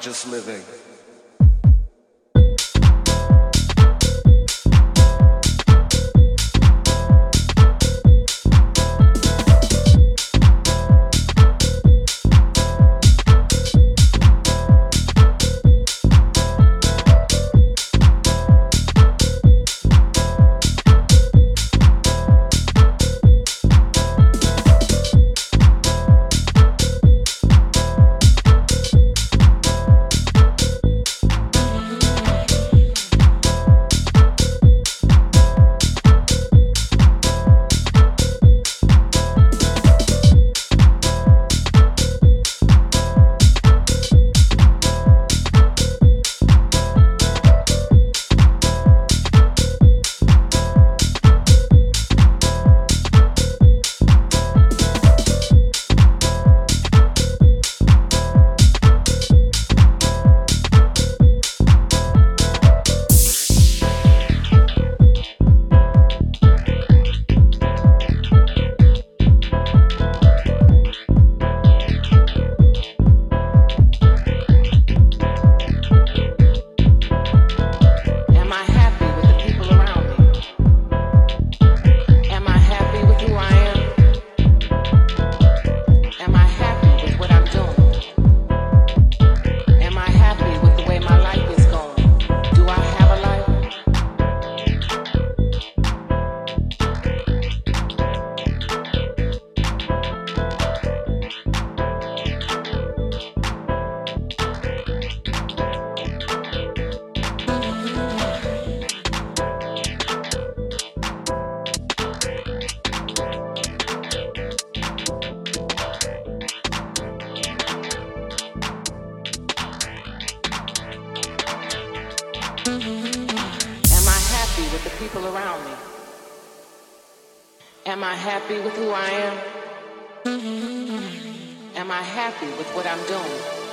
just living. Am I happy with who I am? Am I happy with what I'm doing?